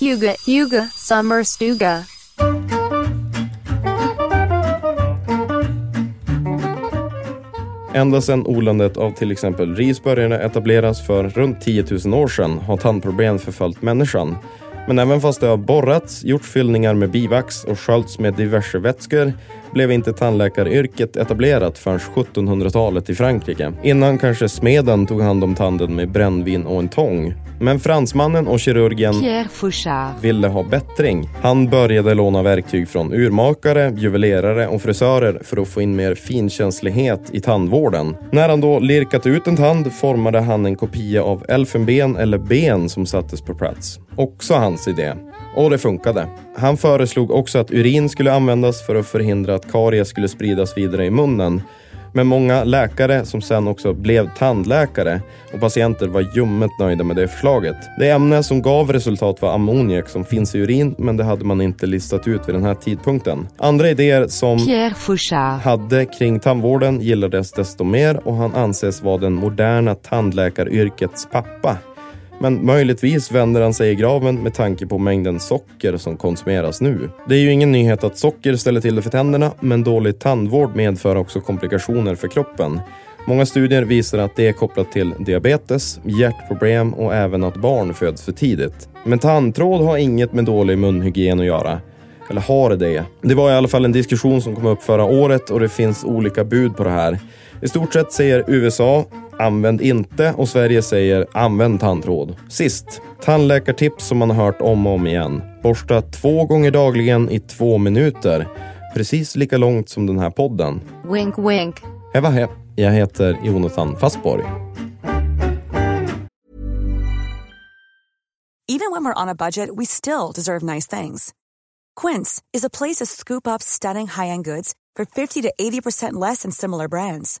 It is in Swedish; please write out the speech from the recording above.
Huga, Huga, Summer Stuga. Ända sedan odlandet av till exempel ris började etableras för runt 10 000 år sedan har tandproblem förföljt människan. Men även fast det har borrats, gjorts fyllningar med bivax och sköljts med diverse vätskor blev inte tandläkaryrket etablerat förrän 1700-talet i Frankrike. Innan kanske smeden tog hand om tanden med brännvin och en tång. Men fransmannen och kirurgen Pierre Fouchard. ville ha bättring. Han började låna verktyg från urmakare, juvelerare och frisörer för att få in mer finkänslighet i tandvården. När han då lirkat ut en tand formade han en kopia av elfenben eller ben som sattes på plats. Också hans idé. Och det funkade. Han föreslog också att urin skulle användas för att förhindra att karies skulle spridas vidare i munnen. Men många läkare som sen också blev tandläkare och patienter var ljummet nöjda med det förslaget. Det ämne som gav resultat var ammoniak som finns i urin men det hade man inte listat ut vid den här tidpunkten. Andra idéer som Pierre Fouchard. hade kring tandvården gillades desto mer och han anses vara den moderna tandläkaryrkets pappa. Men möjligtvis vänder han sig i graven med tanke på mängden socker som konsumeras nu. Det är ju ingen nyhet att socker ställer till det för tänderna, men dålig tandvård medför också komplikationer för kroppen. Många studier visar att det är kopplat till diabetes, hjärtproblem och även att barn föds för tidigt. Men tandtråd har inget med dålig munhygien att göra. Eller har det det? Det var i alla fall en diskussion som kom upp förra året och det finns olika bud på det här. I stort sett säger USA Använd inte och Sverige säger använd tandtråd. Sist, tandläkartips som man har hört om och om igen. Borsta två gånger dagligen i två minuter. Precis lika långt som den här podden. Wink wink. Heva he. Jag heter Jonathan Fastborg. Even when we're on a budget, we still deserve nice things. Quince is a place to scoop up stunning high-end goods for 50 to 80% less than similar brands.